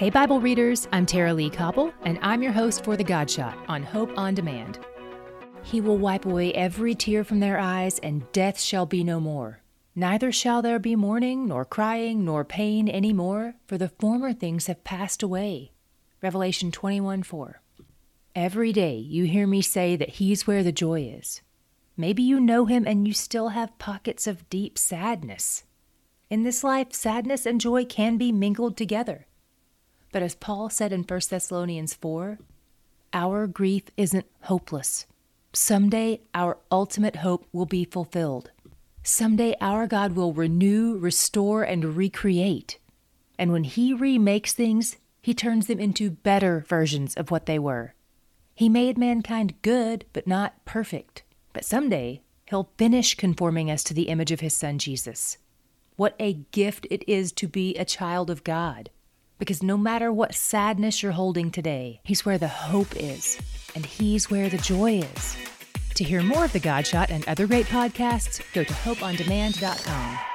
Hey, Bible readers, I'm Tara-Leigh Cobble, and I'm your host for The God Shot on Hope on Demand. He will wipe away every tear from their eyes, and death shall be no more. Neither shall there be mourning, nor crying, nor pain any more, for the former things have passed away. Revelation 21 4. Every day you hear me say that He's where the joy is. Maybe you know Him and you still have pockets of deep sadness. In this life, sadness and joy can be mingled together. But as Paul said in 1 Thessalonians 4, our grief isn't hopeless. Someday our ultimate hope will be fulfilled. Someday our God will renew, restore, and recreate. And when He remakes things, He turns them into better versions of what they were. He made mankind good, but not perfect. But someday He'll finish conforming us to the image of His Son Jesus. What a gift it is to be a child of God. Because no matter what sadness you're holding today, He's where the hope is, and He's where the joy is. To hear more of The God Shot and other great podcasts, go to hopeondemand.com.